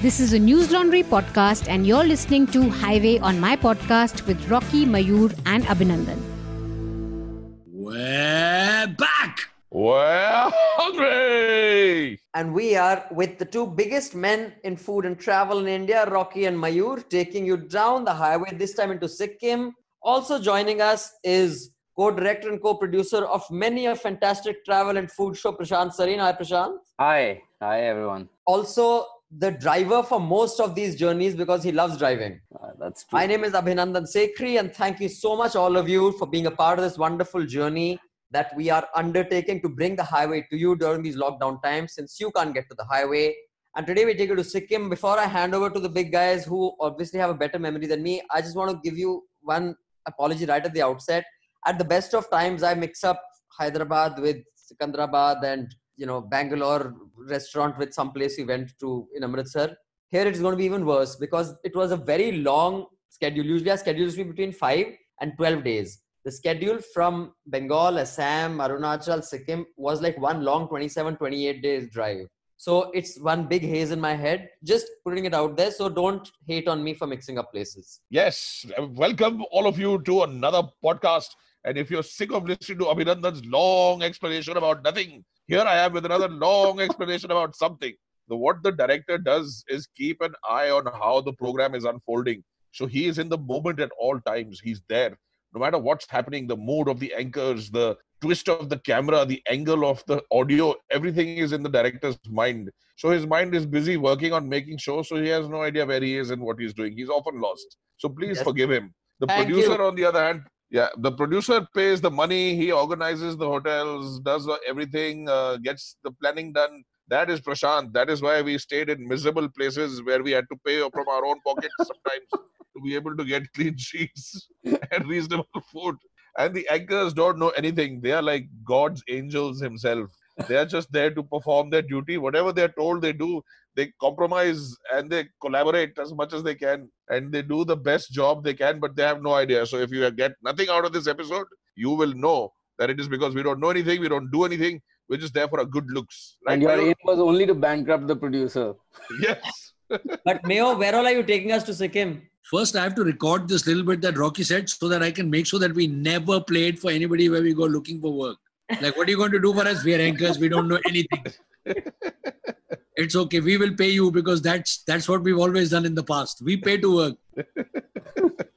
This is a Newslaundry podcast, and you're listening to Highway on my podcast with Rocky, Mayur, and Abhinandan. We're back. We're hungry. And we are with the two biggest men in food and travel in India, Rocky and Mayur, taking you down the highway, this time into Sikkim. Also joining us is co-director and co-producer of many a fantastic travel and food show, Prashant Sareen. Hi, Prashant. Hi, hi everyone. Also the driver for most of these journeys because he loves driving. Uh, that's true. My name is Abhinandan Sekhri, and thank you so much, all of you, for being a part of this wonderful journey that we are undertaking to bring the highway to you during these lockdown times since you can't get to the highway. And today we take you to Sikkim. Before I hand over to the big guys who obviously have a better memory than me, I just want to give you one apology right at the outset. At the best of times, I mix up Hyderabad with Secunderabad and you know Bangalore restaurant with some place we went to in Amritsar. Here it's going to be even worse because it was a very long schedule. Usually our schedule is between five and twelve days. The schedule from Bengal, Assam, Arunachal, Sikkim was like one long 27, 28 days drive. So it's one big haze in my head. Just putting it out there. So don't hate on me for mixing up places. Yes, welcome all of you to another podcast. And if you're sick of listening to Abhinandan's long explanation about nothing, here I am with another long explanation about something. The, what the director does is keep an eye on how the program is unfolding. So he is in the moment at all times. He's there. No matter what's happening, the mood of the anchors, the twist of the camera, the angle of the audio, everything is in the director's mind. So his mind is busy working on making shows, so he has no idea where he is and what he's doing. He's often lost. So please Yes. forgive him. The Thank producer, you. on the other hand, yeah, the producer pays the money, he organizes the hotels, does everything, uh, gets the planning done. That is Prashant. That is why we stayed in miserable places where we had to pay from our own pockets sometimes to be able to get clean sheets and reasonable food. And the anchors don't know anything. They are like God's angels himself. They are just there to perform their duty. Whatever they're told, they do. They compromise and they collaborate as much as they can. And they do the best job they can, but they have no idea. So if you get nothing out of this episode, you will know that it is because we don't know anything, we don't do anything. We're just there for our good looks. Right? and your aim was only to bankrupt the producer. Yes. But Mayo, where all are you taking us to Sikkim? First, I have to record this little bit that Rocky said so that I can make sure that we never play it for anybody where we go looking for work. Like, what are you going to do for us? We are anchors. We don't know anything. It's okay. We will pay you because that's that's what we've always done in the past. We pay to work.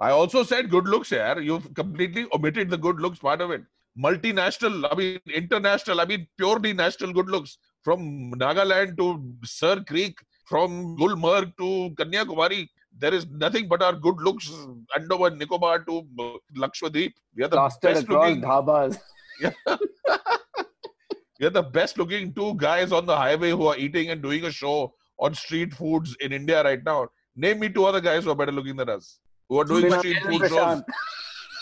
I also said good looks here. You've completely omitted the good looks part of it. Multinational, I mean international, I mean purely national good looks. From Nagaland to Sir Creek, from Gulmarg to Kanyakumari, there is nothing but our good looks. Andaman, Nicobar to uh, Lakshadweep. We are the Plastered best across looking. dhabas. We are the best looking two guys on the highway who are eating and doing a show on street foods in India right now. Name me two other guys who are better looking than us, who are doing Pin-up street and food shows.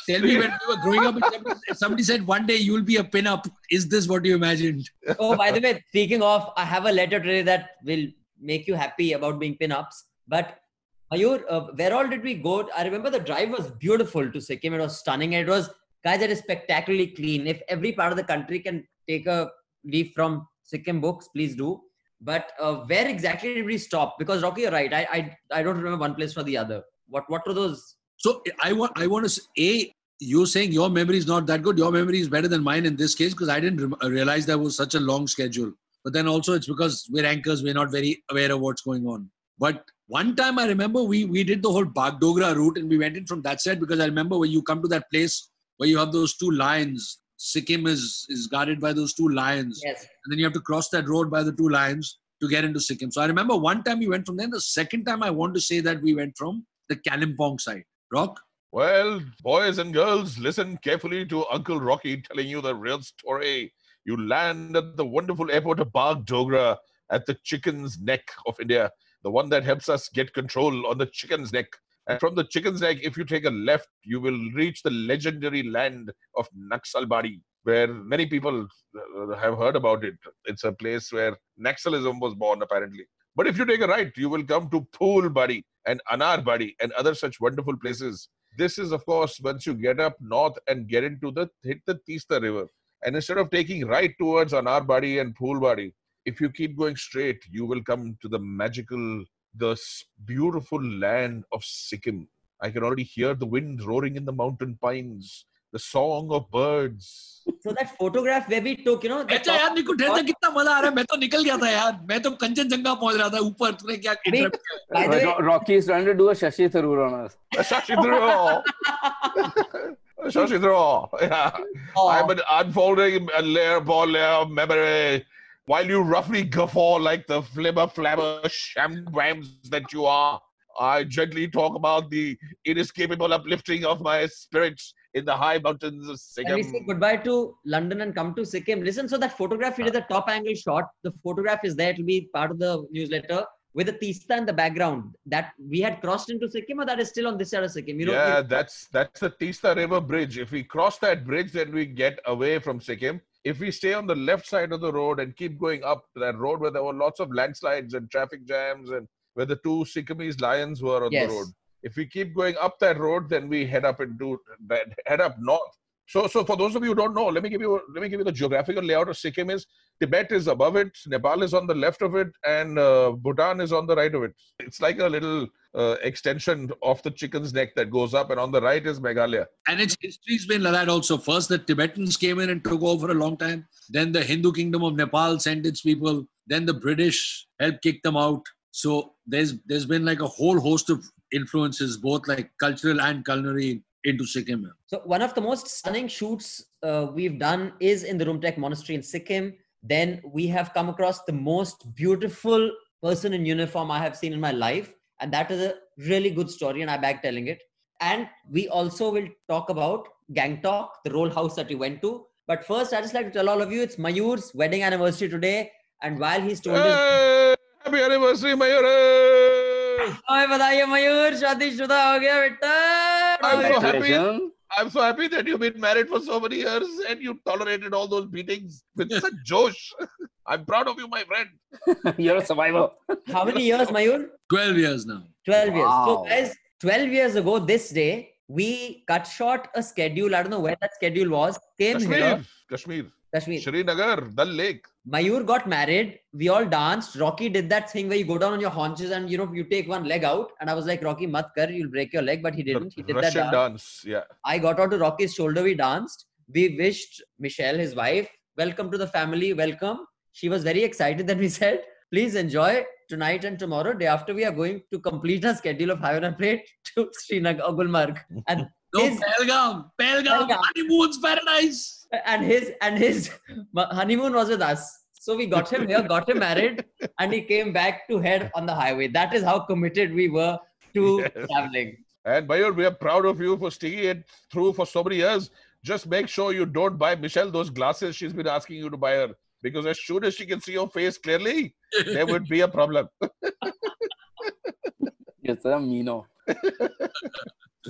Tell me when we were growing up, somebody, somebody said one day you'll be a pin-up. Is this what you imagined? Oh, by the way, speaking of, I have a letter today that will make you happy about being pin-ups. But Mayur, uh, where all did we go? I remember the drive was beautiful to Sikkim. It was stunning. It was, guys, it is spectacularly clean. If every part of the country can take a leaf from Sikkim books, please do. But uh, where exactly did we stop? Because Rocky, you're right. I, I I don't remember one place for the other. What what were those? So I want I want to say, a you're saying your memory is not that good. Your memory is better than mine in this case because I didn't rem- realize there was such a long schedule. But then also it's because we're anchors. We're not very aware of what's going on. But one time I remember we we did the whole Bagdogra route and we went in from that side because I remember when you come to that place where you have those two lions. Sikkim is is guarded by those two lions, Yes. and then you have to cross that road by the two lions to get into Sikkim. So I remember one time we went from there. The second time I want to say that we went from the Kalimpong side. Rock. Well, boys and girls, listen carefully to Uncle Rocky telling you the real story. You land at the wonderful airport of Bagdogra at the chicken's neck of India, the one that helps us get control on the chicken's neck. And from the chicken's neck, if you take a left, you will reach the legendary land of Naxalbari, where many people uh, have heard about it. It's a place where Naxalism was born, apparently. But if you take a right, you will come to Poolbadi and Anarbadi and other such wonderful places. This is, of course, once you get up north and get into the hit the Tista River. And instead of taking right towards Anarbadi and Poolbadi, if you keep going straight, you will come to the magical, the s- beautiful land of Sikkim. I can already hear the wind roaring in the mountain pines, the song of birds. So that photograph where we took, you know, the अच्छा यार निको ठहर जा कितना मजा आ रहा है मैं तो निकल गया था यार मैं तो कंचनजंगा पहुंच रहा था ऊपर तूने क्या Wait. interrupt किया? By the way- Ro- Rocky is trying to do a Shashi Tharoor on us. Shashidro! Shashidro! Yeah. Oh, I'm an unfolding a layer upon layer of memory. while you roughly guffaw like the flimmer flammer shamwams that you are, I gently talk about the inescapable uplifting of my spirits in the high mountains of Sikkim. and we say goodbye to London and come to Sikkim. Listen, so that photograph, we did the top angle shot. The photograph is there. It'll be part of the newsletter with the Tista in the background. That we had crossed into Sikkim, or that is still on this side of Sikkim. You know, Yeah, that's that's the Tista River Bridge. If we cross that bridge, then we get away from Sikkim. If we stay on the left side of the road and keep going up that road where there were lots of landslides and traffic jams and where the two Sikkimese lions were on Yes. the road. If we keep going up that road, then we head up into that head up north. So, so for those of you who don't know, let me give you let me give you the geographical layout of Sikkim. Is Tibet is above it, Nepal is on the left of it, and uh, Bhutan is on the right of it. It's like a little uh, extension of the chicken's neck that goes up, and on the right is Meghalaya. And its history's been like that also. First, the Tibetans came in and took over for a long time. Then the Hindu kingdom of Nepal sent its people. Then the British helped kick them out. So there's there's been like a whole host of influences, both like cultural and culinary, into Sikkim. So one of the most stunning shoots uh, we've done is in the Rumtek Monastery in Sikkim. Then we have come across the most beautiful person in uniform I have seen in my life, and that is a really good story, and I beg telling it. And we also will talk about Gangtok, the roll house that we went to. But first, I just like to tell all of you it's Mayur's wedding anniversary today, and while he's told hey, us, happy anniversary, Mayur! Hey! Badaye, Mayur, shadi shuda ho gaya, beta. I'm so happy. I'm so happy that you've been married for so many years and you tolerated all those beatings with such josh. I'm proud of you, my friend. You're a survivor. How many years, Mayur? 12 years now. 12 years. So, guys, 12 years ago, this day, we cut short a schedule. I don't know where that schedule was. Came Kashmir, here, Kashmir, Kashmir. Srinagar, Dal Lake. Mayur got married. We all danced. Rocky did that thing where you go down on your haunches and you know you take one leg out. And I was like, Rocky, mat kar, you'll break your leg. But he didn't. He did Russian that dance. dance. Yeah. I got onto Rocky's shoulder. We danced. We wished Michelle, his wife, welcome to the family. Welcome. She was very excited. Then we said, please enjoy tonight and tomorrow. Day after, we are going to complete our schedule of High on a Plate to Srinagar, Gulmarg. And No, His- Pelgam, Pelgam, Pahalgam. honeymoon's paradise. and his and his honeymoon was with us. So we got him here, got him married, and he came back to head on the highway. That is how committed we were to Yes. traveling. And Mayur, we are proud of you for sticking it through for so many years. Just make sure you don't buy Michelle those glasses she's been asking you to buy her. Because as soon as she can see your face clearly, there would be a problem. You're such a Mino.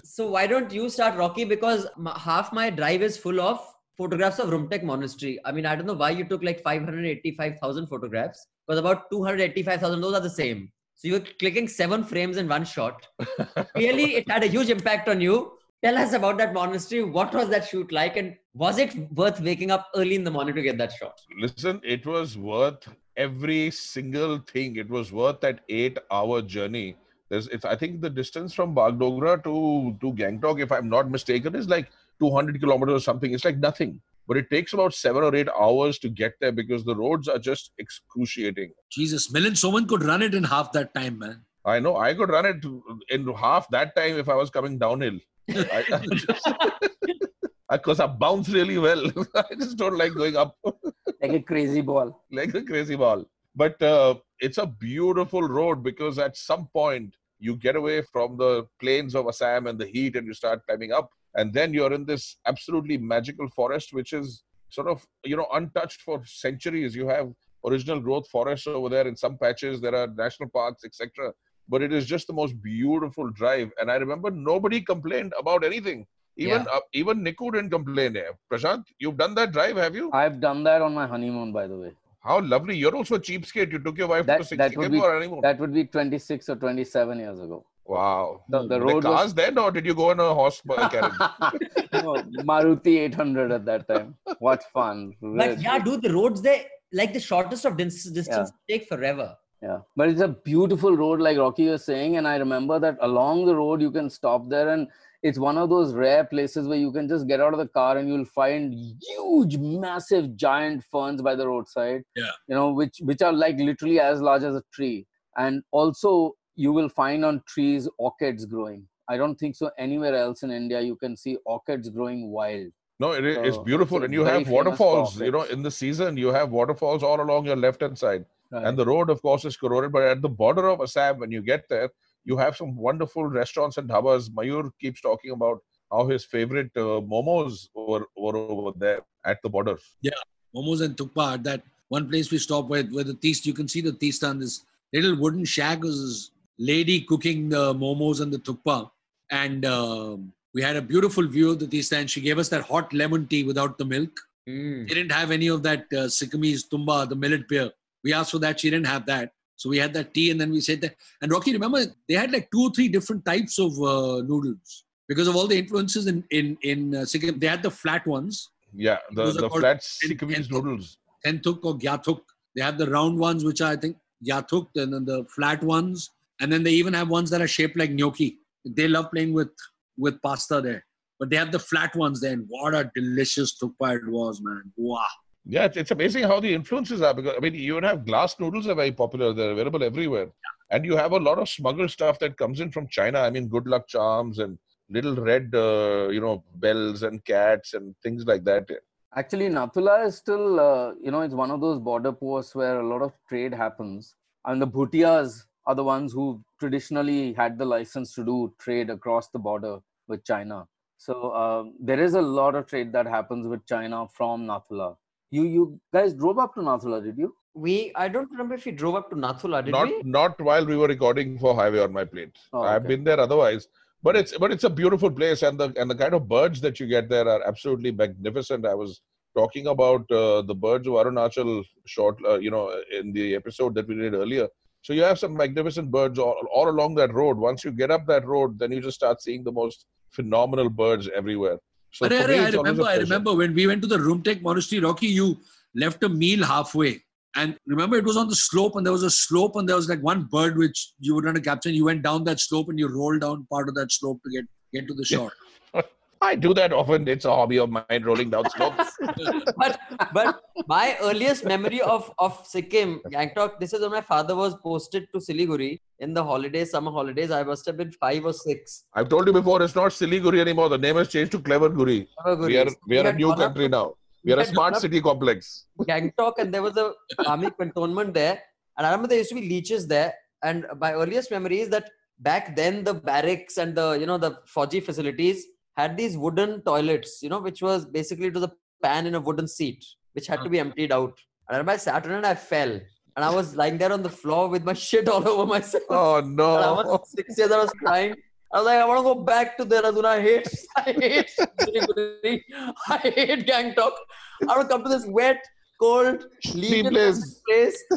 So why don't you start, Rocky? Because half my drive is full of photographs of Rumtek Monastery. I mean, I don't know why you took like 585,000 photographs. Because about 285,000, those are the same. So you were clicking seven frames in one shot. Clearly, it had a huge impact on you. Tell us about that monastery. What was that shoot like? And was it worth waking up early in the morning to get that shot? Listen, it was worth every single thing. It was worth that eight-hour journey. There's, it's, I think the distance from Bagdogra to to Gangtok, if I'm not mistaken, is like 200 kilometers or something. It's like nothing. But it takes about seven or eight hours to get there because the roads are just excruciating. Jesus, Milind Soman could run it in half that time, man. I know I could run it in half that time if I was coming downhill. Because I, bounce really well. I just don't like going up Like a crazy ball. like a crazy ball. But uh, it's a beautiful road because at some point you get away from the plains of Assam and the heat and you start climbing up. And then you're in this absolutely magical forest, which is sort of, you know, untouched for centuries. You have original growth forests over there in some patches. There are national parks, etc. But it is just the most beautiful drive. And I remember nobody complained about anything. Even Yeah. uh, even Niku didn't complain. eh? Prashant, you've done that drive, have you? I've done that on my honeymoon, by the way. How lovely. You're also a cheapskate. You took your wife That- to Sikkim that would be- for honeymoon. That would be 26 or 27 years ago. wow. The, the The road cars was then, or did you go in a horse carriage? no, Maruti 800 at that time. What fun. But Really. yeah, dude, the roads there, like the shortest of dis- distance take forever. Yeah, but it's a beautiful road, like Rocky was saying, and I remember that along the road you can stop there, and it's one of those rare places where you can just get out of the car and you'll find huge, massive, giant ferns by the roadside. Yeah. you know, which which are like literally as large as a tree, and also you will find on trees orchids growing. I don't think so anywhere else in India you can see orchids growing wild. No, it, is- it's beautiful, and you have waterfalls. You know, in the season, you have waterfalls all along your left hand side, Right. and the road, of course, is corroded. But at the border of Assam, when you get there, you have some wonderful restaurants and dhabas. Mayur keeps talking about how his favorite uh, momos were, were over there at the border. Yeah, momos and Tukpa at that one place we stopped where, where the teast, you can see the teesta on this little wooden shack was this lady cooking the momos and the Tukpa. And um, we had a beautiful view of the teesta and she gave us that hot lemon tea without the milk. Mm. They didn't have any of that uh, Sikkimese tumba, the millet beer. We asked for that. She didn't have that. So we had that tea and then we said that. And Rocky, remember, they had like two or three different types of uh, noodles because of all the influences in, in, in uh, Sikkim. They had the flat ones, Yeah, the, the flat Sikkimese noodles. tentuk or gyathuk. They have the round ones, which are, I think, gyathuk, and then the flat ones. And then they even have ones that are shaped like gnocchi. They love playing with, with pasta there. But they have the flat ones there. And what a delicious tukpa it was, man. Wow. Yeah, it's, it's amazing how the influences are because I mean, you have glass noodles are very popular; they're available everywhere, and you have a lot of smuggled stuff that comes in from China. I mean, good luck charms and little red, uh, you know, bells and cats and things like that. Actually, Nathula is still, uh, you know, it's one of those border posts where a lot of trade happens. And the Bhutias are the ones who traditionally had the license to do trade across the border with China. So uh, there is a lot of trade that happens with China from Nathula. You you guys drove up to Nathula, did you? We, I don't remember if we drove up to Nathula, did not we? not while we were recording for Highway on My Plate. Oh, I've been there otherwise, but it's but it's a beautiful place, and the and the kind of birds that you get there are absolutely magnificent. I was talking about uh, the birds of Arunachal short, uh, you know, in the episode that we did earlier. So you have some magnificent birds all, all along that road. Once you get up that road, then you just start seeing the most phenomenal birds everywhere. So I, I it's always a remember, I remember when we went to the Rumtek Monastery, Rocky, you left a meal halfway. And remember, it was on the slope, and there was a slope, and there was like one bird which you were trying to capture. And you went down that slope, and you rolled down part of that slope to get get to the Yeah. I do that often. It's a hobby of mine, rolling down slopes. but but my earliest memory of of Sikkim, Gangtok, this is when my father was posted to Siliguri in the holidays, summer holidays. I must have been five or six. I've told you before, it's not Siliguri anymore. The name has changed to Clever Guri. We are we are a new country now. We are a smart city complex. Gangtok, and there was a army cantonment there. And I remember there used to be leeches there. And my earliest memory is that back then the barracks and the you know the Fauji facilities had these wooden toilets, you know, which was basically was a pan in a wooden seat, which had to be emptied out. And I sat on it I fell. And I was lying there on the floor with my shit all over myself. Oh And I no! was six years, I was crying. I was like, I want to go back to Dehradun. I hate, I hate, I hate Gangtok. I want to come to this wet, cold, legion place. place.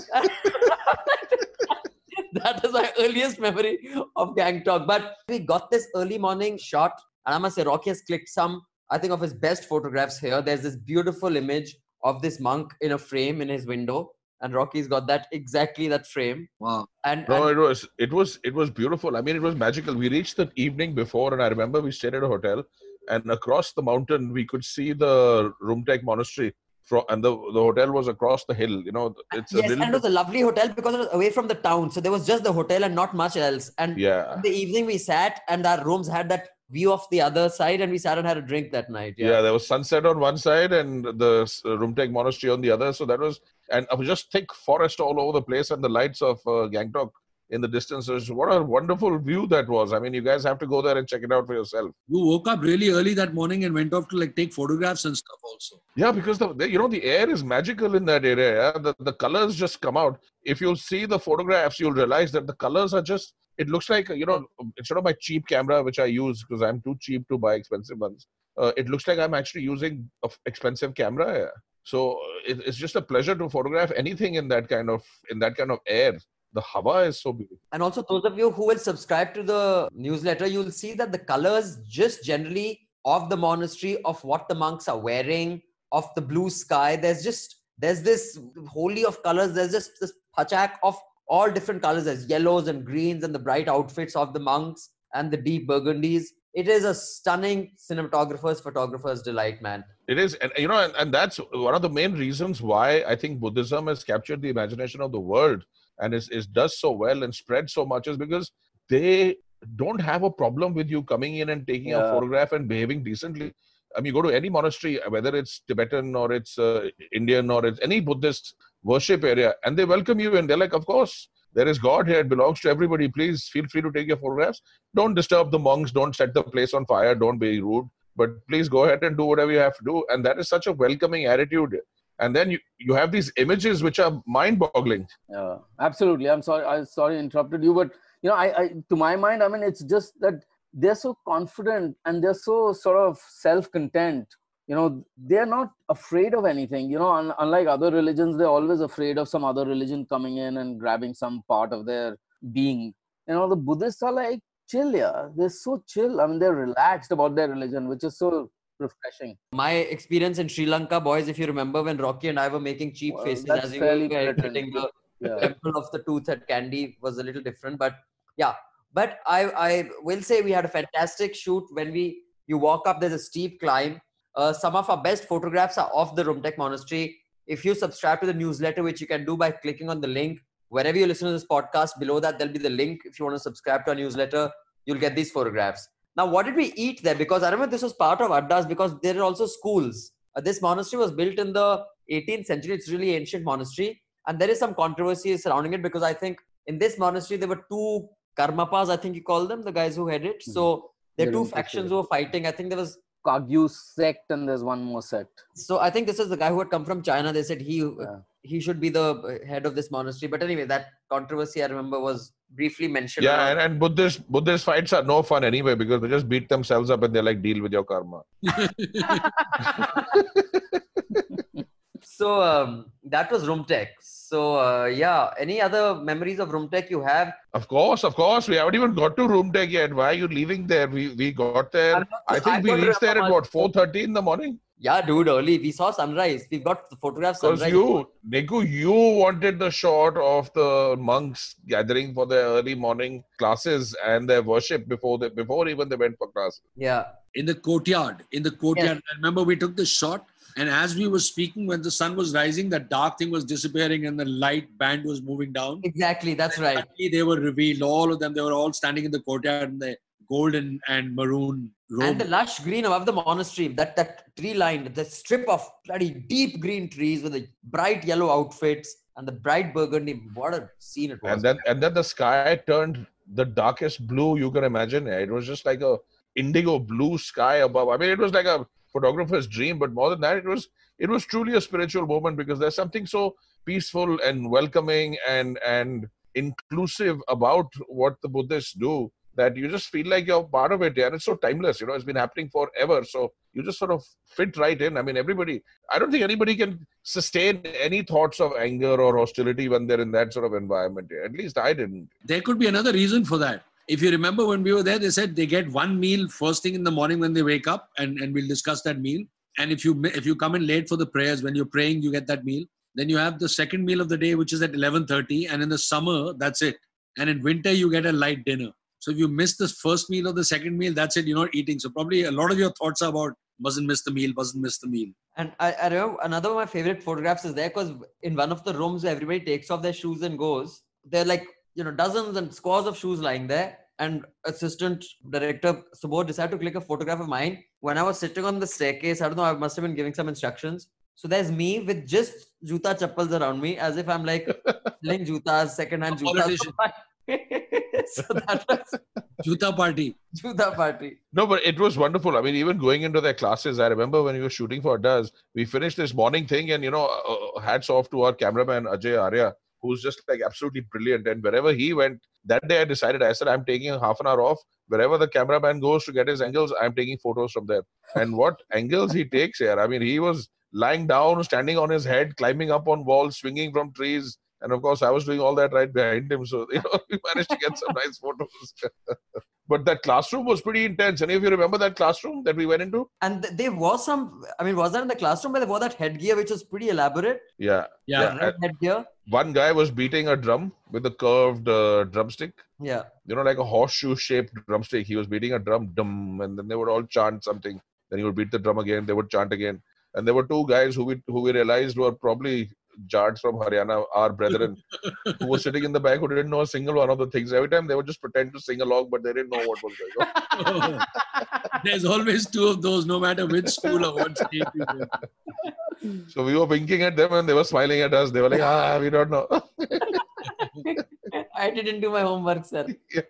that is my earliest memory of Gangtok. But we got this early morning shot, and I must say, Rocky has clicked some, I think, of his best photographs here. There's this beautiful image of this monk in a frame in his window, and Rocky's got that exactly that frame. Wow. And, No, and it was it was it was beautiful. I mean, it was magical. We reached the evening before, and I remember we stayed at a hotel, and across the mountain we could see the Rumtek Monastery. From and the the hotel was across the hill. You know, it's a yes, little and it was a lovely hotel because it was away from the town. So there was just the hotel and not much else. And yeah. in the evening we sat, and our rooms had that view of the other side, and we sat and had a drink that night. Yeah. there was sunset on one side and the s- uh, Rumtek Monastery on the other. So that was, and it was just thick forest all over the place and the lights of uh, Gangtok in the distances. What a wonderful view that was. I mean, you guys have to go there and check it out for yourself. You woke up really early that morning and went off to like take photographs and stuff also. Yeah, because the, the you know the air is magical in that area. Yeah? The the colors just come out. If you see the photographs, you'll realize that the colors are just. It looks like you know instead of my cheap camera which I use because I'm too cheap to buy expensive ones. Uh, it looks like I'm actually using a f- expensive camera. So uh, it, it's just a pleasure to photograph anything in that kind of in that kind of air. The hava is so beautiful. And also, those of you who will subscribe to the newsletter, you'll see that the colors just generally of the monastery, of what the monks are wearing, of the blue sky, there's just there's this holy of colors. There's just this pachak of all different colors. as yellows and greens and the bright outfits of the monks and the deep burgundies. It is a stunning cinematographer's photographer's delight, man. It is, and you know, and, and that's one of the main reasons why I think Buddhism has captured the imagination of the world and is, is does so well and spread so much is because they don't have a problem with you coming in and taking Yeah. a photograph and behaving decently. I mean, you go to any monastery, whether it's Tibetan or it's uh, Indian or it's any Buddhist worship area, and they welcome you and they're like, of course, there is God here. It belongs to everybody. Please feel free to take your photographs. Don't disturb the monks. Don't set the place on fire. Don't be rude. But please go ahead and do whatever you have to do. And that is such a welcoming attitude. And then you, you have these images which are mind-boggling. Yeah, absolutely. I'm sorry. I'm sorry I interrupted you, but you know, I, I to my mind, I mean, it's just that they're so confident and they're so sort of self-content. You know, they're not afraid of anything. You know, un- unlike other religions, they're always afraid of some other religion coming in and grabbing some part of their being. You know, the Buddhists are like chill. Yeah, they're so chill. I mean, they're relaxed about their religion, which is so refreshing. My experience in Sri Lanka, boys, if you remember when Rocky and I were making cheap Well, faces as we were hitting the Yeah. temple of the tooth at Kandy was a little different, but yeah. But I I will say we had a fantastic shoot when we you walk up. There's a steep climb. Uh, some of our best photographs are of the Rumtek Monastery. If you subscribe to the newsletter, which you can do by clicking on the link wherever you listen to this podcast, below that there'll be the link. If you want to subscribe to our newsletter, you'll get these photographs. Now, what did we eat there? Because I remember this was part of Addas because there are also schools. Uh, this monastery was built in the 18th century. It's really ancient monastery and there is some controversy surrounding it because I think in this monastery there were two karmapas, I think you call them, the guys who had it. So there are two factions who were fighting. I think there was Kagyu sect, and there's one more sect. so I think this is the guy who had come from China. They said he Yeah. he should be the head of this monastery. But anyway, that controversy I remember was briefly mentioned. Yeah, around- and, and Buddhist Buddhist fights are no fun anyway because they just beat themselves up and they're like, deal with your karma. so um, that was Rumtek. So uh, yeah, any other memories of Rumtek you have? Of course, of course. We haven't even got to Rumtek yet. Why are you leaving there? We we got there. I'm not- I think I we reached there at remember what four thirty in the morning. Yeah, dude, early. We saw sunrise. We've got the photographs Because sunrise. you, Niku, you wanted the shot of the monks gathering for their early morning classes and their worship before they before even they went for class. Yeah. in the courtyard. In the courtyard. I remember we took the shot, and as we were speaking, when the sun was rising, that dark thing was disappearing and the light band was moving down. Exactly. That's right. They were revealed, all of them. They were all standing in the courtyard in the golden and maroon robe. And the lush green above the monastery, that that tree lined, the strip of bloody deep green trees with the bright yellow outfits and the bright burgundy. What a scene it was. And then and then the sky turned the darkest blue you can imagine. It was just like a indigo blue sky above. I mean, it was like a photographer's dream, but more than that, it was it was truly a spiritual moment because there's something so peaceful and welcoming and and inclusive about what the Buddhists do that you just feel like you're part of it. And it's so timeless, you know, it's been happening forever. So you just sort of fit right in. I mean, everybody, I don't think anybody can sustain any thoughts of anger or hostility when they're in that sort of environment. At least I didn't. there could be another reason for that. If you remember when we were there, they said they get one meal first thing in the morning when they wake up, and, and we'll discuss that meal. And if you if you come in late for the prayers, when you're praying, you get that meal. Then you have the second meal of the day, which is at 11:30, and in the summer, that's it. And in winter, you get a light dinner. So if you miss the first meal or the second meal, that's it. You're not eating. So probably a lot of your thoughts are about mustn't miss the meal, mustn't miss the meal. And I, I remember another of my favorite photographs is there because in one of the rooms everybody takes off their shoes and goes, They're like, you know, dozens and scores of shoes lying there. And assistant director Subodh decided to click a photograph of mine when I was sitting on the staircase. I don't know, I must have been giving some instructions. So there's me with just juta chappals around me as if I'm like selling jutas, second-hand A jutas. so that was Juta party. juta party. No, but it was wonderful. I mean, even going into their classes, I remember when we were shooting for Does, we finished this morning thing, and you know, uh, hats off to our cameraman Ajay Arya, who's just like absolutely brilliant. And wherever he went, that day I decided, I said, I'm taking a half an hour off. Wherever the cameraman goes to get his angles, I'm taking photos from there. And what angles he takes here! I mean, he was lying down, standing on his head, climbing up on walls, swinging from trees. And of course, I was doing all that right behind him. So, you know, we managed to get some nice photos. but that classroom was pretty intense. Any of you remember that classroom that we went into? And th- there was some, I mean, was that in the classroom where they wore that headgear, which was pretty elaborate? Yeah. Yeah. The red headgear. One guy was beating a drum with a curved uh, drumstick. Yeah. You know, like a horseshoe shaped drumstick. He was beating a drum, dum, and then they would all chant something. Then he would beat the drum again. They would chant again. And there were two guys who we who we realized were probably Jats from Haryana, our brethren, who were sitting in the back who didn't know a single one of the things. Every time they would just pretend to sing along, but they didn't know what was going on. there's always two of those, no matter which school or what state you. So we were winking at them and they were smiling at us. They were like, ah, we don't know. I didn't do my homework, sir.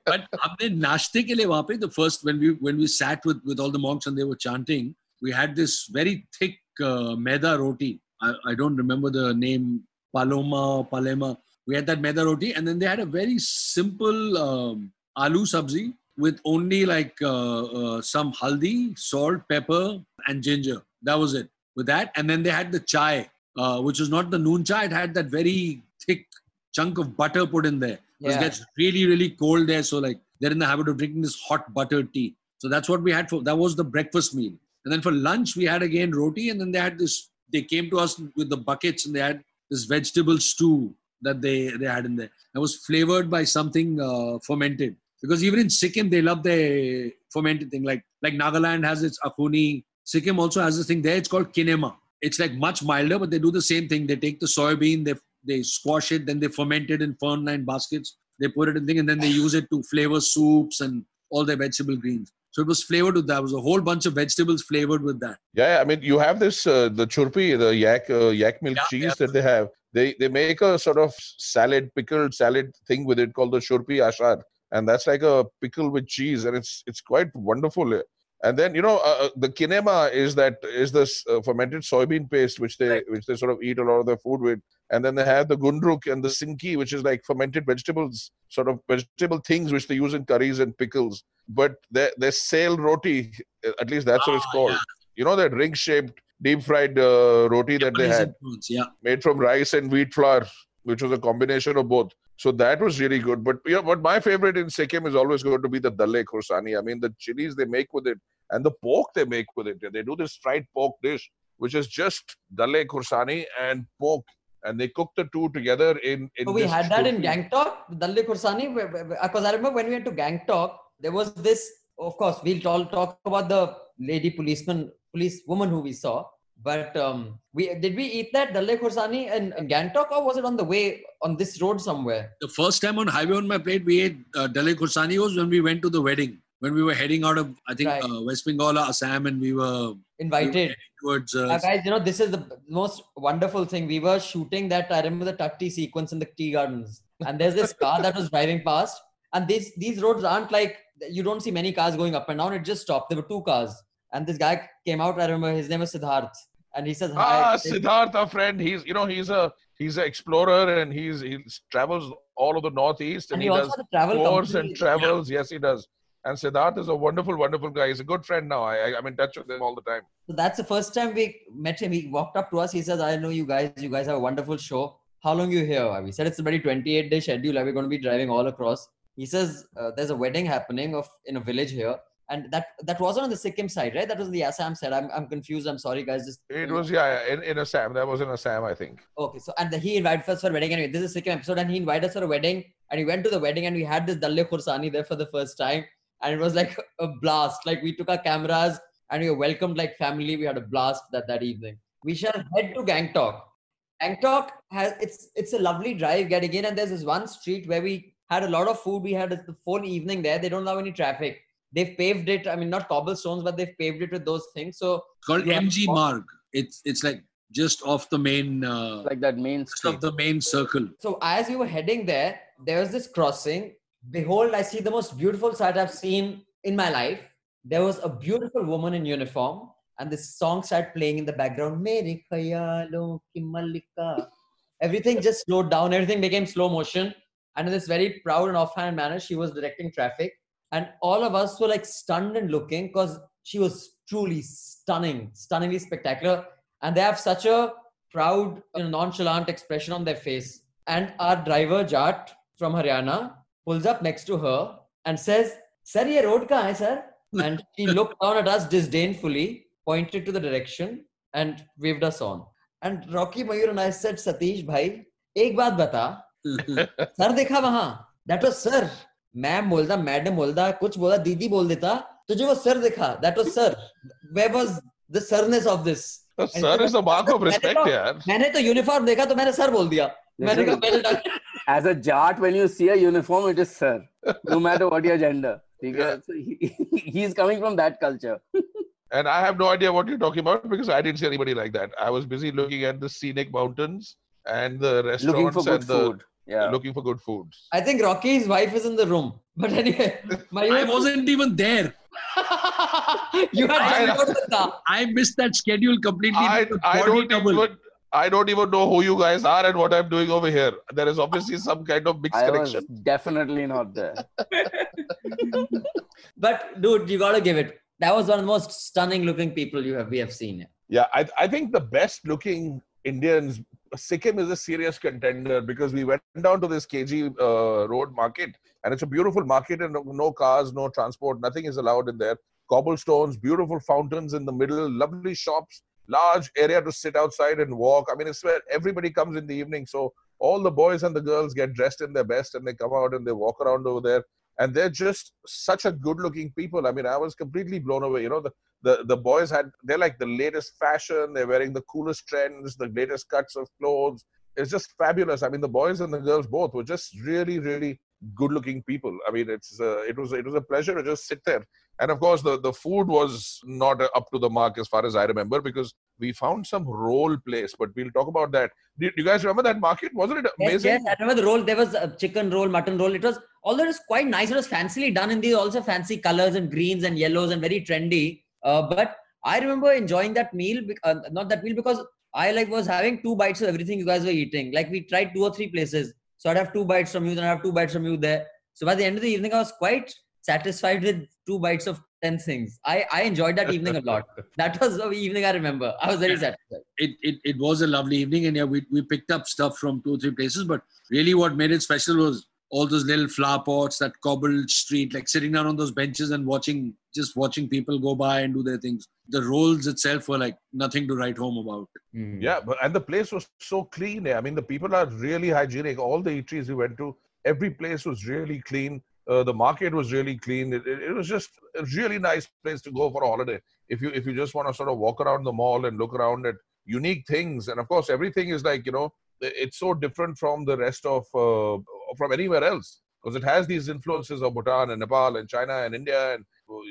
But हमने नाश्ते के the first when we when we sat with with all the monks and they were chanting, we had this very thick uh, maida roti I, I don't remember the name Paloma Palema. We had that maida roti, and then they had a very simple um, aloo sabzi with only like uh, uh, some haldi, salt, pepper, and ginger. That was it. With that, and then they had the chai, uh, which was not the noon chai. It had that very thick chunk of butter put in there. It gets really, really cold there. So like they're in the habit of drinking this hot butter tea. So that's what we had for that was the breakfast meal. And then for lunch we had again roti, and then they had this. They came to us with the buckets, and they had this vegetable stew that they they had in there. That was flavored by something uh, fermented. Because even in Sikkim they love their fermented thing. Like like Nagaland has its akhuni. Sikkim also has this thing there. It's called kinema. It's like much milder, but they do the same thing. They take the soybean, they they squash it, then they ferment it in fern lined baskets. They put it in thing, and then they use it to flavor soups and all their vegetable greens. So it was flavored with that. It was a whole bunch of vegetables flavored with that. Yeah, I mean, you have this uh, the churpi, the yak uh, yak milk Yeah, cheese yeah. that they have. They they make a sort of salad, pickled salad thing with it called the churpi ashar, and that's like a pickle with cheese, and it's it's quite wonderful. And then you know uh, uh, the kinema is that is this uh, fermented soybean paste which they which they sort of eat a lot of their food with, and then they have the gundruk and the sinki, which is like fermented vegetables, sort of vegetable things which they use in curries and pickles. But their their sale roti, at least that's what it's Ah, called. yeah. You know that ring shaped deep fried uh, roti that they had influence, Yeah. made from rice and wheat flour, which was a combination of both. So that was really good. But you know, but my favorite in Sikkim is always going to be the dalle khorsani. I mean, the chilies they make with it and the pork they make with it. They do this fried pork dish, which is just dalle khorsani and pork, and they cook the two together in. in So we had that in. Gangtok, Dalle Kursani, because I remember when we went to Gangtok, there was this. Of course, we'll all talk about the lady policeman, police woman who we saw. But um, we did we eat that Dalle Kursani in, in Gangtok, or was it on the way on this road somewhere? The first time on highway on my plate we ate uh, Dale Kursani was when we went to the wedding. When we were heading out of I think Right. uh, West Bengal or Assam, and we were we were Invited. towards. Uh, Uh, guys, you know, this is the most wonderful thing. We were shooting that. I remember the Tatti sequence in the tea gardens, and there's this car that was driving past. And these these roads aren't like you don't see many cars going up and down. It just stopped. There were two cars, and this guy came out. I remember his name was Siddharth, and he says, "Hi." Ah, Siddhartha friend. He's you know he's a he's an explorer and he's he travels all of the northeast and and, he he, also does travel tours and travels. Yes, he does. And Siddharth is a wonderful, wonderful guy. He's a good friend now. I, I'm in touch with him all the time. So that's the first time we met him. He walked up to us. He says, "I know you guys. You guys have a wonderful show. How long you here?" We said it's a very 28 day schedule. We're going to be driving all across. He says uh, there's a wedding happening of in a village here, and that that wasn't on the Sikkim side, right? That was on the Assam side. I'm I'm confused. I'm sorry, guys. Just It was yeah in, in Assam. That was in Assam, I think. okay. So and the, he invited us for a wedding. Anyway, this is Sikkim episode, and he invited us for a wedding, and we went to the wedding, and we had this Dalle Kursani there for the first time, and it was like a blast. Like we took our cameras and we were welcomed like family. We had a blast that that evening. We shall head to Gangtok. Gangtok has it's it's a lovely drive getting in, and there's this one street where we had a lot of food. We had the full evening there. They don't have any traffic. They've paved it. I mean, not cobblestones, but they've paved it with those things. So it's called Yeah. MG Marg. It's it's like just off the main uh, like that main just street. off the main circle. So as we were heading there, there was this crossing. Behold, I see the most beautiful sight I've seen in my life. There was a beautiful woman in uniform, and this song started playing in the background. Mere khayalon ki Mallika. Everything just slowed down. Everything became slow motion. And in this very proud and offhand manner, she was directing traffic and all of us were like stunned and looking because she was truly stunning, stunningly spectacular. And they have such a proud, you know, nonchalant expression on their face. And our driver, Jat from Haryana, pulls up next to her and says, Sir, ye road ka hai, sir? And she looked down at us disdainfully, pointed to the direction, and waved us on. And Rocky Mayur and I said, Satish, bhai, ek baat bata. sir, dekha wahan. That was sir. Ma'am बोलता madam बोलता कुछ बोला दीदी बोल देता तुझे वो sir देखा that was sir where was the sirness of this sir is a mark of respect यार मैंने तो यूनिफॉर्म देखा तो मैंने सर बोल दिया मैंने कहा well done. As a Jat, when you see a uniform, it is sir, no matter what your gender. ठीक है? So he, he's coming from that culture. And I have no idea what you're talking about because I didn't see anybody like that. I was busy looking at the scenic mountains and the restaurants and the food. Yeah. looking for good foods. I think Rocky's wife is in the room. But anyway, my I wasn't even there. you had I- to the. I missed that schedule completely. I, I don't even I don't even know who you guys are and what I'm doing over here. There is obviously some kind of mixed I was definitely not there. But dude, you gotta give it. That was one of the most stunning looking people you have we have seen. Yeah, I, I think the best looking Indians, Sikkim is a serious contender because we went down to this KG uh, road market and it's a beautiful market and no, no cars, no transport, nothing is allowed in there. Cobblestones, beautiful fountains in the middle, lovely shops, large area to sit outside and walk. I mean, it's where everybody comes in the evening. So all the boys and the girls get dressed in their best and they come out and they walk around over there. And they're just such a good looking people. I mean, I was completely blown away. You know, the, the the boys had they're like the latest fashion they're wearing the coolest trends the latest cuts of clothes it's just fabulous i mean the boys and the girls both were just really really good looking people i mean it's uh, it was it was a pleasure to just sit there and of course the the food was not up to the mark as far as i remember because we found some roll place but we'll talk about that do, you guys remember that market wasn't it Yes, amazing yes, I remember the roll. There was a chicken roll, mutton roll. It was although it was quite nice. It was fancily done in these also fancy colors and greens and yellows and very trendy. Uh, but I remember enjoying that meal. Uh, not that meal because I like was having two bites of everything you guys were eating. Like we tried two or three places, so I'd have two bites from you, then I'd have two bites from you there. So by the end of the evening, I was quite satisfied with two bites of ten things. I I enjoyed that evening a lot. That was the evening I remember. I was very satisfied. it, it, it was a lovely evening and yeah we, we picked up stuff from two or three places but really what made it special was all those little flower pots that cobbled street like sitting down on those benches and watching just watching people go by and do their things the rolls itself were like nothing to write home about Yeah, but and the place was so clean. I mean, the people are really hygienic. All the eateries we went to, every place was really clean. Uh, the market was really clean. It, it, it was just a really nice place to go for a holiday. If you if you just want to sort of walk around the mall and look around at unique things, and of course everything is like you know it's so different from the rest of uh, from anywhere else because it has these influences of Bhutan and Nepal and China and India and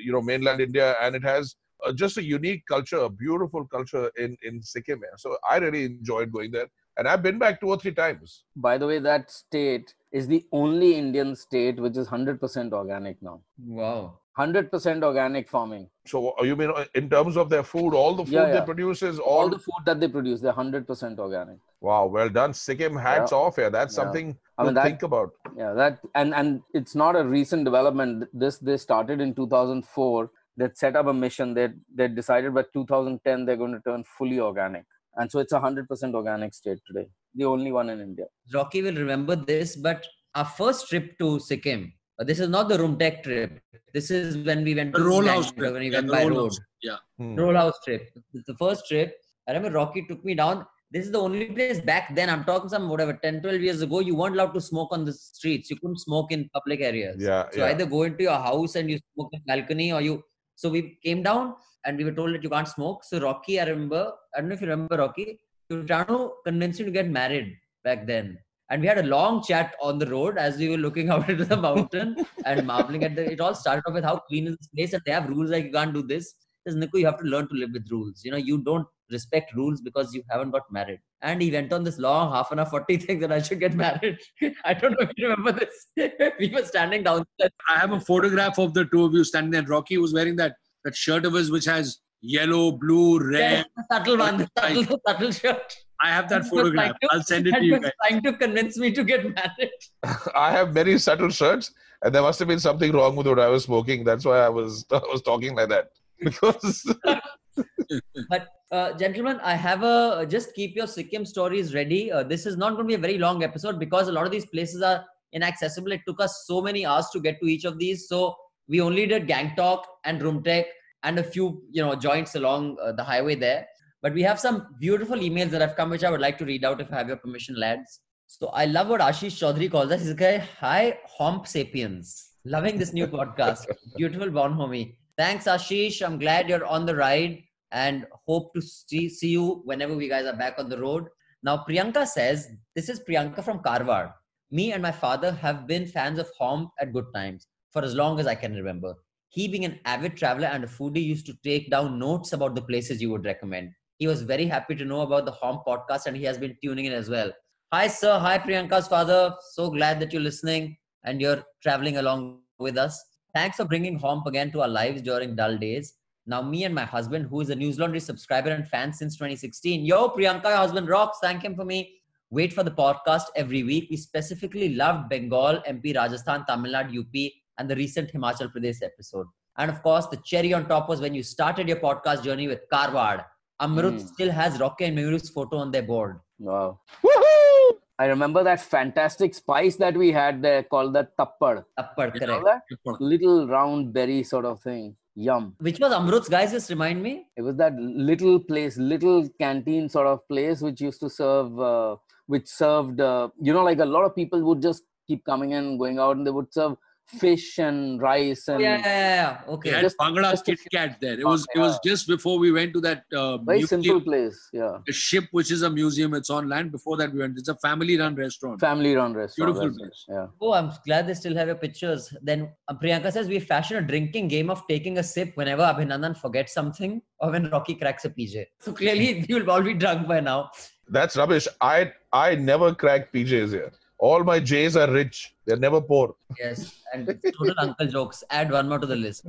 you know mainland India, and it has uh, just a unique culture, a beautiful culture in in Sikkim. So I really enjoyed going there, and I've been back two or three times. By the way, that state is the only Indian state which is 100% organic now. Wow. 100% organic farming. So uh, you mean uh, in terms of their food, all the food Yeah, they produce is All all, the food that they produce, they're 100% organic. wow, well done, Sikkim. Hats Yeah. off here. That's Yeah. something I to mean, that- think about. Yeah, that and and it's not a recent development. This they started in 2004. They set up a mission. They they decided by 2010 they're going to turn fully organic, and so it's a 100% organic state today. The only one in India. Rocky will remember this, but our first trip to Sikkim, uh, this is not the Rumtek trip. This is when we went the to roll Bangalore, house trip when we yeah, went the by roll road. house. yeah Hmm. Roll house trip. The first trip, I remember Rocky took me down. This is the only place back then. I'm talking some whatever 10, 12 years ago. You weren't allowed to smoke on the streets. You couldn't smoke in public areas. Yeah, So yeah. either go into your house and you smoke in balcony, or you. So we came down and we were told that you can't smoke. So Rocky, I remember. I don't know if you remember Rocky. You were trying to convince you to get married back then. And we had a long chat on the road as we were looking out into the mountain and marveling at the. It all started off with how clean is this place, and they have rules like you can't do this. Says Niku, you have to learn to live with rules. You know, you don't respect rules because you haven't got married. And he went on this long half an hour, 40 thing that I should get married. I don't know if you remember this. we were standing downstairs. i have a photograph of the two of you standing there rocky was wearing that that shirt of his which has yellow blue red Yes, the subtle one, subtle, the subtle shirt. i have that photograph to- i'll send it to you was guys trying to convince me to get married. I have many subtle shirts, and there must have been something wrong with what I was smoking. That's why I was I was talking like that because but uh, gentlemen, I have a just keep your Sikkim stories ready. Uh, this is not going to be a very long episode because a lot of these places are inaccessible. It took us so many hours to get to each of these, so we only did Gangtok and Room Rumtek and a few you know joints along uh, the highway there. But we have some beautiful emails that have come, which I would like to read out if I have your permission, lads. So I love what Ashish Chaudhary calls us. He's a guy, hi, Homp Sapiens. Loving this new podcast. Beautiful born homie. Thanks, Ashish. I'm glad you're on the ride and hope to see, see you whenever we guys are back on the road. Now, Priyanka says, this is Priyanka from Karwar. Me and my father have been fans of Homp at good times for as long as I can remember. He, being an avid traveler and a foodie, used to take down notes about the places you would recommend. He was very happy to know about the Homp podcast and he has been tuning in as well. Hi, sir. Hi, Priyanka's father. So glad that you're listening and you're traveling along with us. Thanks for bringing Homp again to our lives during dull days. Now, me and my husband, who is a Newslaundry subscriber and fan since 2016, yo, Priyanka, your husband rocks. Thank him for me. Wait for the podcast every week. We specifically loved Bengal, MP, Rajasthan, Tamil Nadu, UP, and the recent Himachal Pradesh episode. And of course, the cherry on top was when you started your podcast journey with Karwar. Amrut Mm. still has Rocky and Mayur's photo on their board. Wow. Woohoo! I remember that fantastic spice that we had there called the tappad. Tappad, You correct. that? Little round berry sort of thing. Yum. Which was Amrut's, guys? Just remind me. It was that little place, little canteen sort of place which used to serve, uh, which served, uh, you know, like a lot of people would just keep coming and going out and they would serve fish and rice and yeah, yeah, yeah, yeah. Okay. had Just- Bangla just Kit Kat there. It was it was just before we went to that uh, very simple place. Yeah. a ship, which is a museum. It's on land. Before that, we went. It's a family-run restaurant. Family run restaurant. Beautiful place. Yeah. Oh, I'm glad they still have your pictures. Then uh, Priyanka says we fashion a drinking game of taking a sip whenever Abhinandan forgets something or when Rocky cracks a PJ. So clearly you'll all be drunk by now. That's rubbish. I I never crack PJs here. All my J's are rich. They're never poor. Yes, and total uncle jokes. Add one more to the list.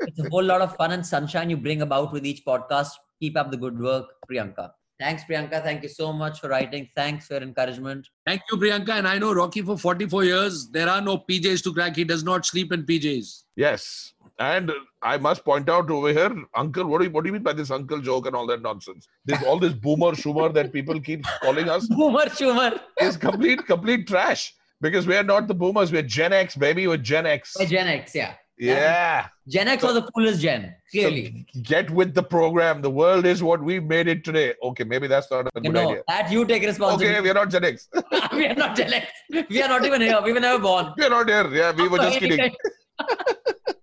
It's a whole lot of fun and sunshine you bring about with each podcast. Keep up the good work, Priyanka. Thanks, Priyanka. Thank you so much for writing. Thanks for your encouragement. Thank you, Priyanka. And I know Rocky for 44 years. There are no PJs to crack. He does not sleep in PJs. Yes. And I must point out over here, Uncle, what do you what do you mean by this uncle joke and all that nonsense? This all this boomer schumer that people keep calling us Boomer Schumer. is complete complete trash. Because we are not the boomers, we're Gen X, baby, we're Gen X. By Gen X, yeah. Yeah. Gen X was the coolest gen, clearly. So get with the program. The world is what we made it today. Okay, maybe that's not a good know, idea. that you take responsibility. Okay, we're not Gen X. we are not Gen X. We are not even here. We were never born. we're not here. Yeah, we were just kidding.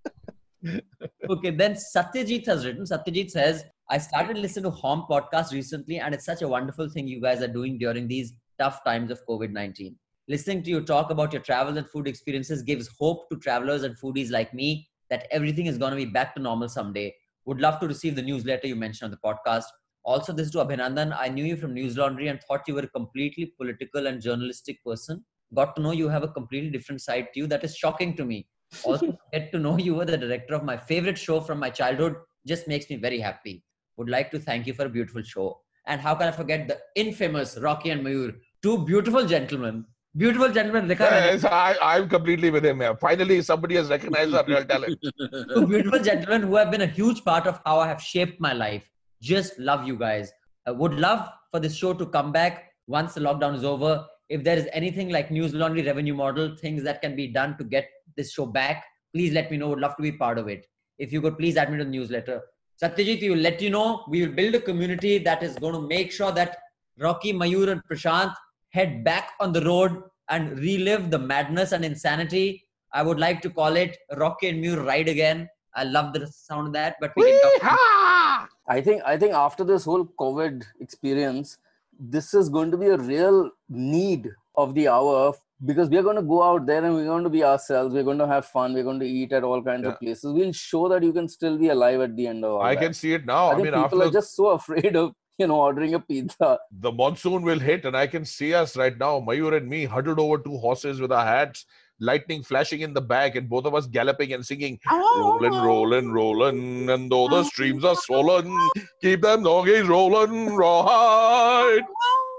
okay, then Satyajit has written. Satyajit says, I started listening to Homp podcast recently, and it's such a wonderful thing you guys are doing during these tough times of COVID 19. Listening to you talk about your travel and food experiences gives hope to travelers and foodies like me that everything is going to be back to normal someday. Would love to receive the newsletter you mentioned on the podcast. Also, this is to Abhinandan. I knew you from Newslaundry and thought you were a completely political and journalistic person. Got to know you have a completely different side to you that is shocking to me. Also, get to know you were the director of my favorite show from my childhood just makes me very happy. Would like to thank you for a beautiful show. And how can I forget the infamous Rocky and Mayur, two beautiful gentlemen. Beautiful gentlemen, Rekha Yes, I, I'm completely with him. Yeah. Finally, somebody has recognized our real talent. two beautiful gentlemen who have been a huge part of how I have shaped my life. Just love you guys. I would love for this show to come back once the lockdown is over. If there is anything like Newslaundry revenue model, things that can be done to get this show back, please let me know. Would love to be part of it. If you could please add me to the newsletter. Satyajit, we will let you know. We will build a community that is going to make sure that Rocky, Mayur, and Prashant head back on the road and relive the madness and insanity. I would like to call it Rocky and Mayur Ride Again. I love the sound of that, but we can talk. I think I think after this whole COVID experience, this is going to be a real need of the hour because we are going to go out there and we're going to be ourselves. We're going to have fun. We're going to eat at all kinds Yeah. of places. We'll show that you can still be alive at the end of all I that. can see it now. I I, mean, people after are just so afraid of you know ordering a pizza. the monsoon will hit, and I can see us right now, Mayur and me, huddled over two horses with our hats, lightning flashing in the back, and both of us galloping and singing, rolling, rolling, rolling, and though the streams are swollen, keep them doggies rolling, right.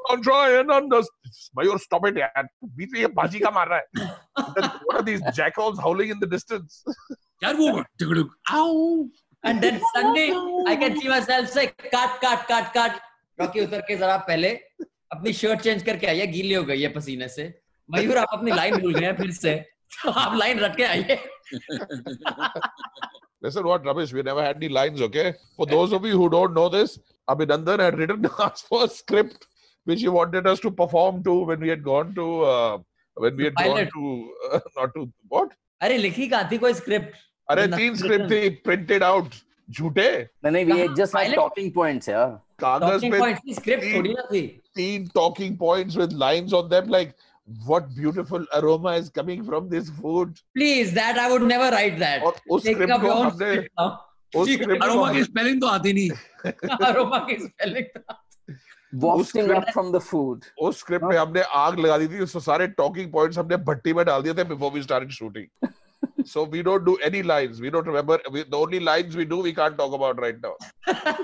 I'm trying under. Mayur, stop it, yaar. बीच में ये बाजी का मार रहा है. Then What are these jackals howling in the distance? यार वो टिकड़ुक, ow. And then suddenly I can see myself say, cut, cut, cut, cut. Rocky उतर के जरा पहले अपनी शर्ट चेंज करके आइए गीली हो गई है पसीने से मयूर आप अपनी लाइन भूल गए फिर से तो आप लाइन रट के आइए Listen, what rubbish. We never had any lines, okay? For those of you who don't know this, Abhinandan had written us for a script which he wanted us to perform to when we had gone to, uh, when we had Pilot. gone to, uh, not to, what? अरे लिखी कहाँ थी कोई script अरे तीन script थी printed out झूठे we कहाँ? just had Pilot? talking points, yeah. कागज़ टॉकिंग पे की स्क्रिप्ट थोड़ी ना थी तीन talking points with lines on them like what beautiful aroma is coming from this food please that I would never write that और उस टेक स्क्रिप्ट अप को योर हमने उस ठीक है, script को अरोमा की हमने- स्पेलिंग तो आती नहीं अरोमा की spelling Wafting script- up from the food. उस स्क्रिप्ट में हमने आग लगा दी थी उससे सारे टॉकिंग पॉइंट्स हमने भट्टी में डाल दिए थे before we started shooting so we don't do any lines we don't remember we, the only lines we do we can't talk about right now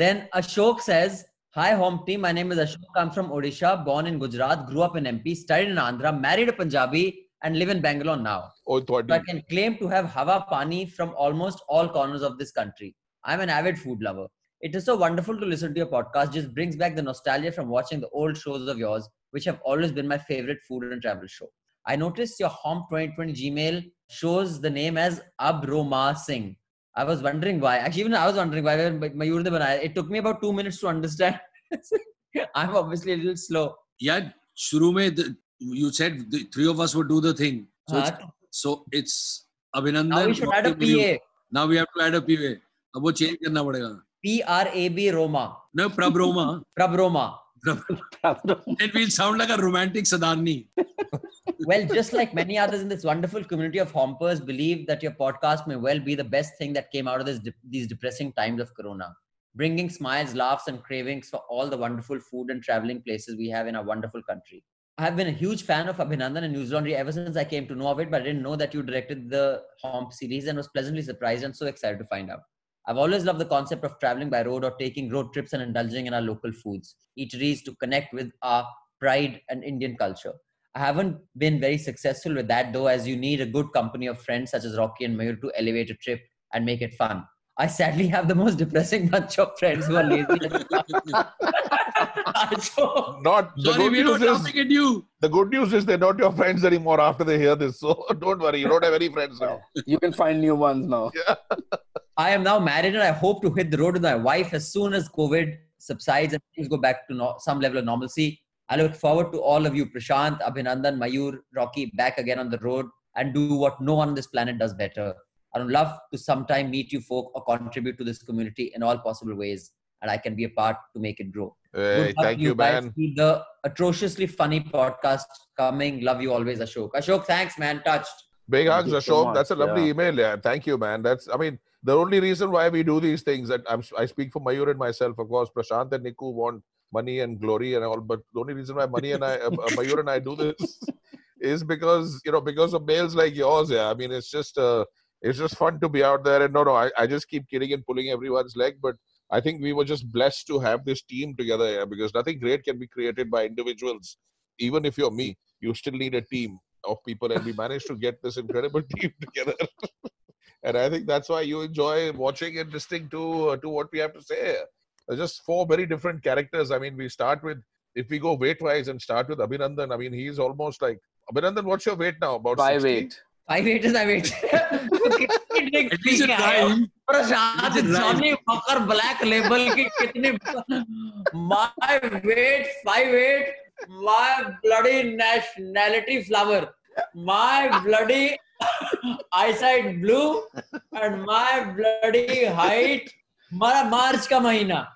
Then Ashok says, Hi home team, my name is Ashok. I'm from Odisha, born in Gujarat, grew up in MP, studied in Andhra, married a Punjabi, and live in Bangalore now. oh So I can claim to have Hawa Pani from almost all corners of this country. I'm an avid food lover. It is so wonderful to listen to your podcast. Just brings back the nostalgia from watching the old shows of yours, which have always been my favorite food and travel show. I noticed your Homp 2020 Gmail shows the name as Abroma Singh. I was wondering why. Actually, even I was wondering why. when Mayur ne banaya. It took me about two minutes to understand. I'm obviously a little slow. यार शुरू में the, you said the three of us would do the thing so it's, हाँ, so it's Abhinandan now we should add a Rocky, Mayur. PA. now we have to add a PA अब वो change करना पड़ेगा P R A B Roma. no Prabroma Prabroma. then we'll sound like a romantic Sadarni well, just like many others in this wonderful community of hompers, believe that your podcast may well be the best thing that came out of de- these depressing times of Corona, bringing smiles, laughs, and cravings for all the wonderful food and traveling places we have in our wonderful country. I have been a huge fan of Abhinandan and Newslaundry ever since I came to know of it, but I didn't know that you directed the Homp series and was pleasantly surprised and so excited to find out. I've always loved the concept of traveling by road or taking road trips and indulging in our local foods, eateries to connect with our pride and Indian culture. I haven't been very successful with that though, as you need a good company of friends such as Rocky and Mayur to elevate a trip and make it fun. I sadly have the most depressing bunch of friends who are lazy. so, not the sorry good we're not news is at you the good news is they're not your friends anymore after they hear this so don't worry you don't have any friends now You can find new ones now. I am now married and I hope to hit the road with my wife as soon as COVID subsides and things go back to no- some level of normalcy. I look forward to all of you, Prashant, Abhinandan, Mayur, Rocky, back again on the road and do what no one on this planet does better. I would love to sometime meet you folk or contribute to this community in all possible ways, and I can be a part to make it grow. hey, thank to you man Keep the atrociously funny podcast coming. Love you always, Ashok. Ashok, thanks, man. Touched. Big Thank hugs, you so Ashok. That's a lovely yeah. email. Yeah, thank you, man. That's, I mean, the only reason why we do these things that I'm, I speak for Mayur and myself, of course, Prashant and Niku want money and glory and all, but the only reason why money and I, uh, uh, Mayur and I do this is because, you know, because of mails like yours. Yeah, I mean, it's just, uh, it's just fun to be out there. And no, no, I, I just keep kidding and pulling everyone's leg, but I think we were just blessed to have this team together yeah, because nothing great can be created by individuals. Even if you're me, you still need a team of people, and we managed to get this incredible team together. and I think that's why you enjoy watching and listening to uh, to what we have to say There's just four very different characters. I mein, we start with if we go weight wise and start with Abhinandan. I mean, he's almost like Abhinandandan. What's your weight now? About Five 60? eight. Five eight is I wait. at least it rhymed Prashant It is right. Johnny walker black label की कितनी my weight five eight my bloody nationality flower my bloody eyesight blue and my bloody height हमारा मार्च का महीना My,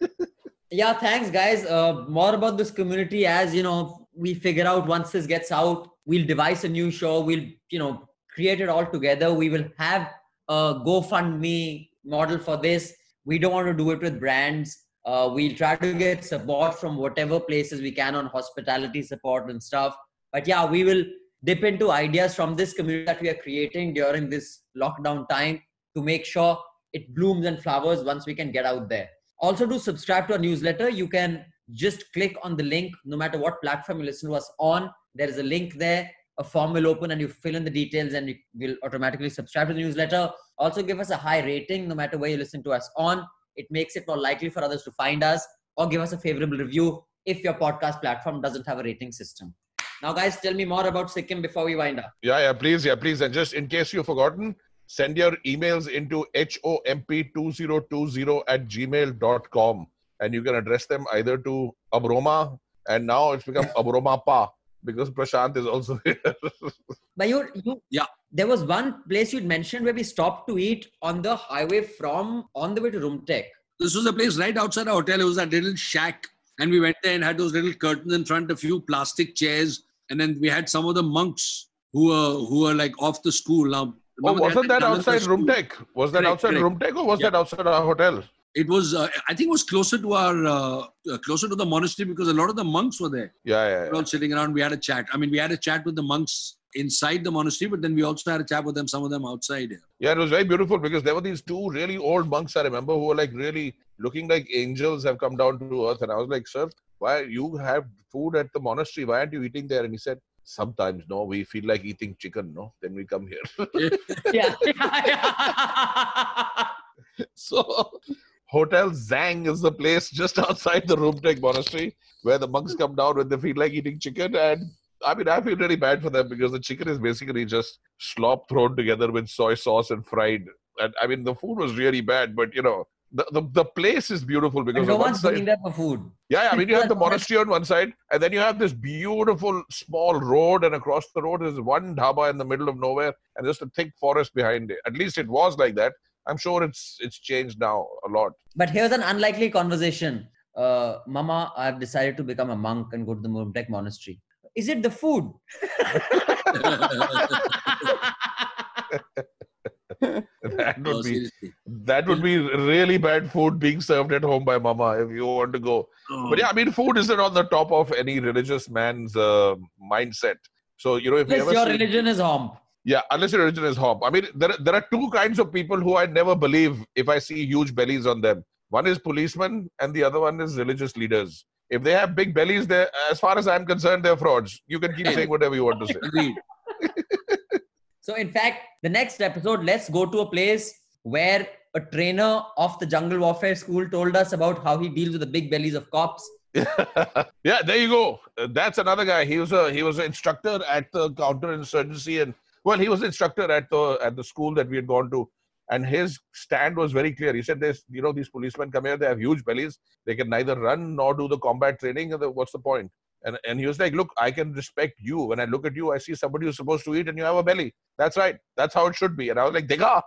yeah thanks guys. Uh, more about this community. As you know we figure out once this gets out we'll devise a new show. We'll you know create it all together. We will have a gofundme model for this. We don't want to do it with brands. Uh, we'll try to get support from whatever places we can on hospitality support and stuff. But yeah, we will dip into ideas from this community that we are creating during this lockdown time to make sure it blooms and flowers once we can get out there. Also, to subscribe to our newsletter, you can just click on the link no matter what platform you listen to us on. There is a link there. A form will open and you fill in the details and you will automatically subscribe to the newsletter. Also, give us a high rating no matter where you listen to us on. It makes it more likely for others to find us or give us a favorable review if your podcast platform doesn't have a rating system. Now, guys, tell me more about Sikkim before we wind up. Yeah, yeah, please, yeah, please. And just in case you've forgotten, send your emails into homp2020 at gmail.com and you can address them either to Abroma and now it's become Abroma Pa because Prashant is also here. But you, you, Yeah. There was one place you'd mentioned where we stopped to eat on the highway from on the way to Rumtek. This was a place right outside our hotel. It was a little shack. And we went there and had those little curtains in front, a few plastic chairs. And then we had some of the monks who were who were like off the school. Now, oh, wasn't that outside school? Rumtek? Was that Correct, outside correct. Rumtek or was Yeah. that outside our hotel? It was, uh, I think, it was closer to our, uh, closer to the monastery because a lot of the monks were there. Yeah, yeah, We yeah. were all sitting around. We had a chat. I mean, we had a chat with the monks inside the monastery, but then we also had a chat with them, some of them outside. Yeah, it was very beautiful because there were these two really old monks I remember who were like really looking like angels have come down to earth. And I was like, Sir, why you have food at the monastery? Why aren't you eating there? And he said, Sometimes no, we feel like eating chicken, no? Then we come here. Yeah. so Hotel Zhang is the place just outside the Rumtek monastery where the monks come down when they feel like eating chicken. And I mean, I feel really bad for them because the chicken is basically just slop thrown together with soy sauce and fried. And I mean, the food was really bad, but you know, the, the, the place is beautiful because no on one's side, going there for food. yeah, I mean, you have the monastery on one side, and then you have this beautiful small road, and across the road is one dhaba in the middle of nowhere, and just a thick forest behind it. At least it was like that. I'm sure it's it's changed now a lot. But here's an unlikely conversation. Uh, Mama, I've decided to become a monk and go to the Murumtek monastery. Is it the food? That No, would be seriously. that would be really bad food being served at home by mama if you want to go. Oh. But yeah, I mean, food isn't on the top of any religious man's uh, mindset. So you know, if you Unless ever your see- religion is home. Yeah, unless your religion is hop. I mean, there, there are two kinds of people who I never believe if I see huge bellies on them. One is policemen, and the other one is religious leaders. If they have big bellies, they as far as I'm concerned, they're frauds. You can keep saying whatever you want to say. So, in fact, the next episode, let's go to a place where a trainer of the jungle warfare school told us about how he deals with the big bellies of cops. yeah, there you go. Uh, That's another guy. He was a he was an instructor at the counterinsurgency, and well, he was instructor at the at the school that we had gone to. And his stand was very clear. He said, "This, you know, these policemen come here. They have huge bellies. They can neither run nor do the combat training. What's the point?" And and he was like, "Look, I can respect you. When I look at you, I see somebody who's supposed to eat, and you have a belly. That's right. That's how it should be." And I was like, "Dega,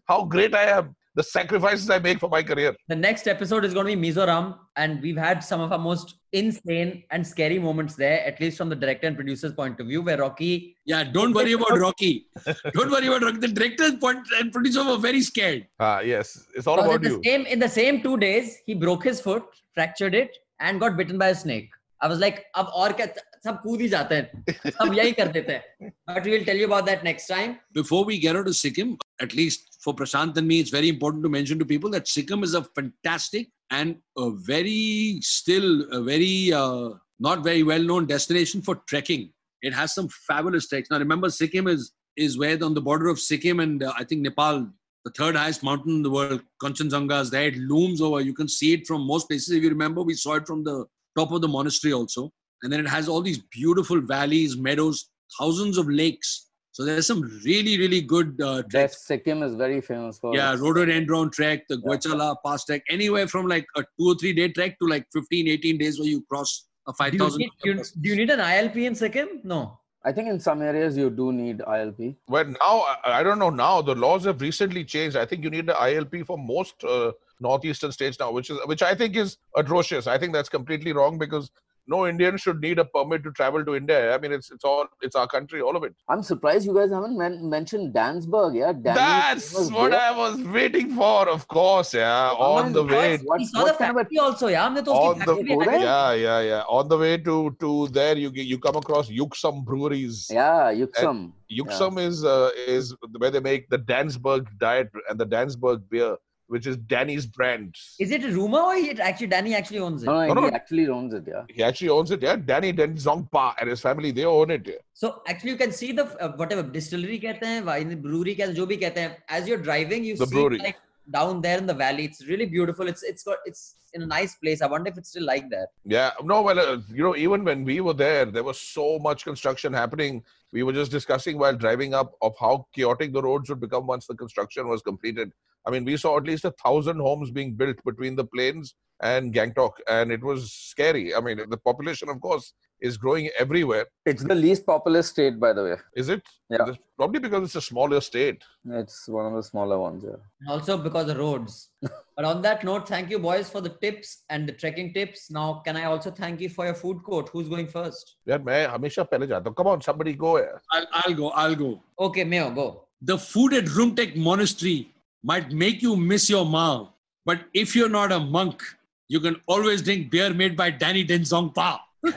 how great I am! The sacrifices I make for my career." The next episode is going to be Mizoram, and we've had some of our most insane and scary moments there, at least from the director and producer's point of view, where Rocky Yeah, don't worry about Rocky. Don't worry about Rocky. The director point and producer were very scared. Ah, yes, it's all about in the you. same in the same two days he broke his foot, fractured it, and got bitten by a snake. I was like, अब और क्या सब कूद ही जाते हैं सब यही कर देते हैं but we will tell you about that next time Before we get out to Sikkim, at least for Prashant and me, it's very important to mention to people that Sikkim is a fantastic and a very still a very uh, not very well known destination for trekking. It has some fabulous treks. Now remember, Sikkim is is where on the border of Sikkim and uh, I think Nepal, the third highest mountain in the world, Kanchenjunga is there. It looms over. You can see it from most places. If you remember, we saw it from the top of the monastery also. And then it has all these beautiful valleys, meadows, thousands of lakes. So there's some really, really good uh, That treks. Sikkim is very famous for. Yeah, its- rhododendron trek, the Yeah. Goechala pass trek, anywhere from like a two or three day trek to like 15, 18 days where you cross a do you, 5,000. need, you, do you need an ILP in Sikkim no I think in some areas you do need ILP. Well, now I- I don't know. Now the laws have recently changed. I think you need the ILP for most uh, northeastern states now, which is which I think is atrocious. I think that's completely wrong because no Indian should need a permit to travel to India. I mean, it's it's all it's our country, all of it. I'm surprised you guys haven't men- mentioned Dansberg, yeah. That's what there. I was waiting for, of course, yeah. On the way, what, saw the also, yeah. On the, yeah, yeah, yeah. On the way to to there, you you come across Yuksom breweries. Yeah, Yuksom. Yuksom yeah. is uh, is where they make the Dansberg diet and the Dansberg beer which is Danny's brand. Is it a rumor or he actually Danny actually owns it? No, no, no he no. actually owns it. Yeah, he actually owns it. Yeah, Danny Denzongpa and his family they own it. Yeah. So actually, you can see the uh, whatever distillery कहते हैं, brewery कहते हैं, As you're driving, you the see brewery. like down there in the valley. It's really beautiful. It's it's got it's in a nice place. I wonder if it's still like that. Yeah. No. Well, uh, you know, even when we were there, there was so much construction happening. We were just discussing while driving up of how chaotic the roads would become once the construction was completed. I mean, we saw at least a thousand homes being built between the plains and Gangtok, and it was scary. I mean, the population, of course, is growing everywhere. It's the least populous state, by the way. Is it? Yeah. It's probably because it's a smaller state. It's one of the smaller ones, yeah. Also because of roads. but on that note, thank you, boys, for the tips and the trekking tips. Now, can I also thank you for your food court? Who's going first? Yeah, मैं हमेशा Come on, somebody go. I'll, I'll go. I'll go. Okay, Mayo, go. The food at Rumtek Monastery might make you miss your ma, but if you're not a monk, you can always drink beer made by Danny Denzongpa.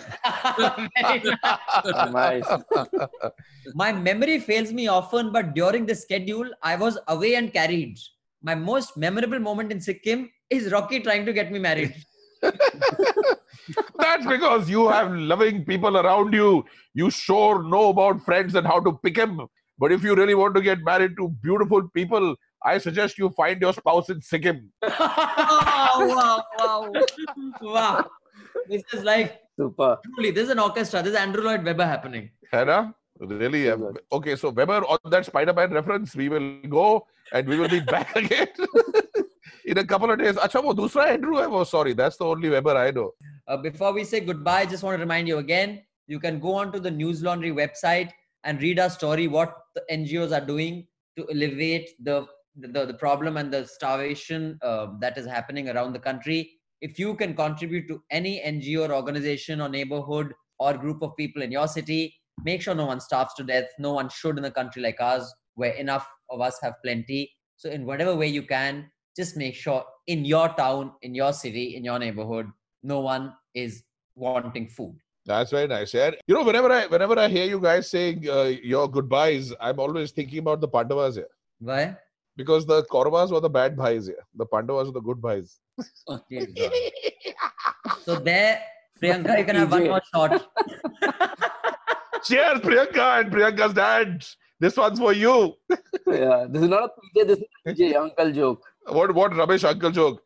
nice. My memory fails me often, but during the schedule, I was away and carried. My most memorable moment in Sikkim is Rocky trying to get me married. That's because you have loving people around you. You sure know about friends and how to pick them. But if you really want to get married to beautiful people, I suggest you find your spouse in Sikkim. wow, wow, wow. wow. This is like, Super. truly, this is an orchestra. This is Andrew Lloyd Webber happening. Hannah? Really? um, Okay, so Weber, on that Spider Man reference, we will go and we will be back again in a couple of days. Acha, wo dusra Andrew hai wo? Sorry, that's the only Weber I know. Uh, before we say goodbye, I just want to remind you again you can go on to the Newslaundry website and read our story, what the NGOs are doing to alleviate the, the, the problem and the starvation uh, that is happening around the country. If you can contribute to any NGO or organization or neighborhood or group of people in your city, make sure no one starves to death. No one should in a country like ours, where enough of us have plenty. So, in whatever way you can, just make sure in your town, in your city, in your neighborhood, no one is wanting food. That's very nice. Yeah. You know, whenever I whenever I hear you guys saying uh, your goodbyes, I'm always thinking about the Pandavas here. Why? Because the Kauravas were the bad bhais here. The Pandavas were the good bhais. Dear God. so there, Priyanka, you can have one more shot. Cheers, Priyanka and Priyanka's dad. This one's for you. Yeah. This is not a PJ. This is a PJ uncle joke. What what rubbish uncle joke?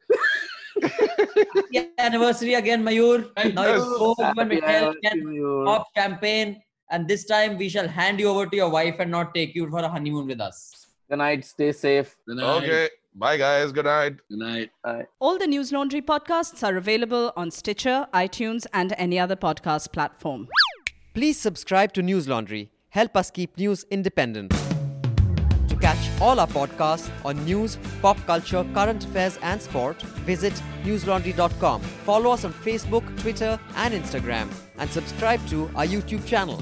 Happy anniversary again, Mayur. Now Yes. you go and Happy Mikhail anniversary, can Mayur. pop champagne. And this time we shall hand you over to your wife and not take you for a honeymoon with us. Good night. Stay safe. Good night. Okay. Bye guys. Good night. Good night. Bye. All the Newslaundry podcasts are available on Stitcher, iTunes, and any other podcast platform. Please subscribe to Newslaundry. Help us keep news independent. To catch all our podcasts on news, pop culture, current affairs, and sport, visit newslaundry.com. Follow us on Facebook, Twitter, and Instagram, and subscribe to our YouTube channel.